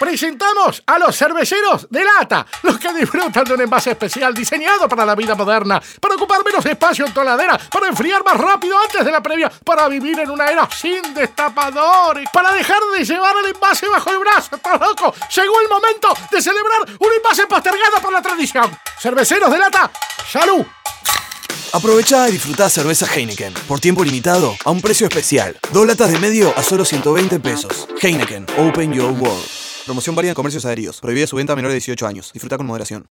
Presentamos a los cerveceros de lata, los que disfrutan de un envase especial diseñado para la vida moderna, para ocupar menos espacio en tu heladera, para enfriar más rápido antes de la previa, para vivir en una era sin destapadores, para dejar de llevar el envase bajo el brazo. ¡Estás loco! Llegó el momento de celebrar un envase postergado por la tradición. Cerveceros de lata, ¡salud! Aprovecha y disfruta cerveza Heineken por tiempo limitado a un precio especial. Dos latas de medio a solo 120 pesos. Heineken, Open Your World. Promoción válida en comercios adheridos. Prohibida su venta a menores de 18 años. Disfruta con moderación.